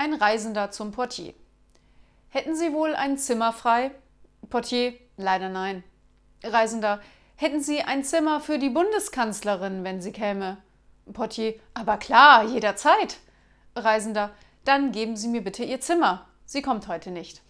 Ein Reisender zum Portier. Hätten Sie wohl ein Zimmer frei? Portier, leider nein. Reisender, hätten Sie ein Zimmer für die Bundeskanzlerin, wenn sie käme? Portier, aber klar, jederzeit. Reisender, dann geben Sie mir bitte Ihr Zimmer. Sie kommt heute nicht.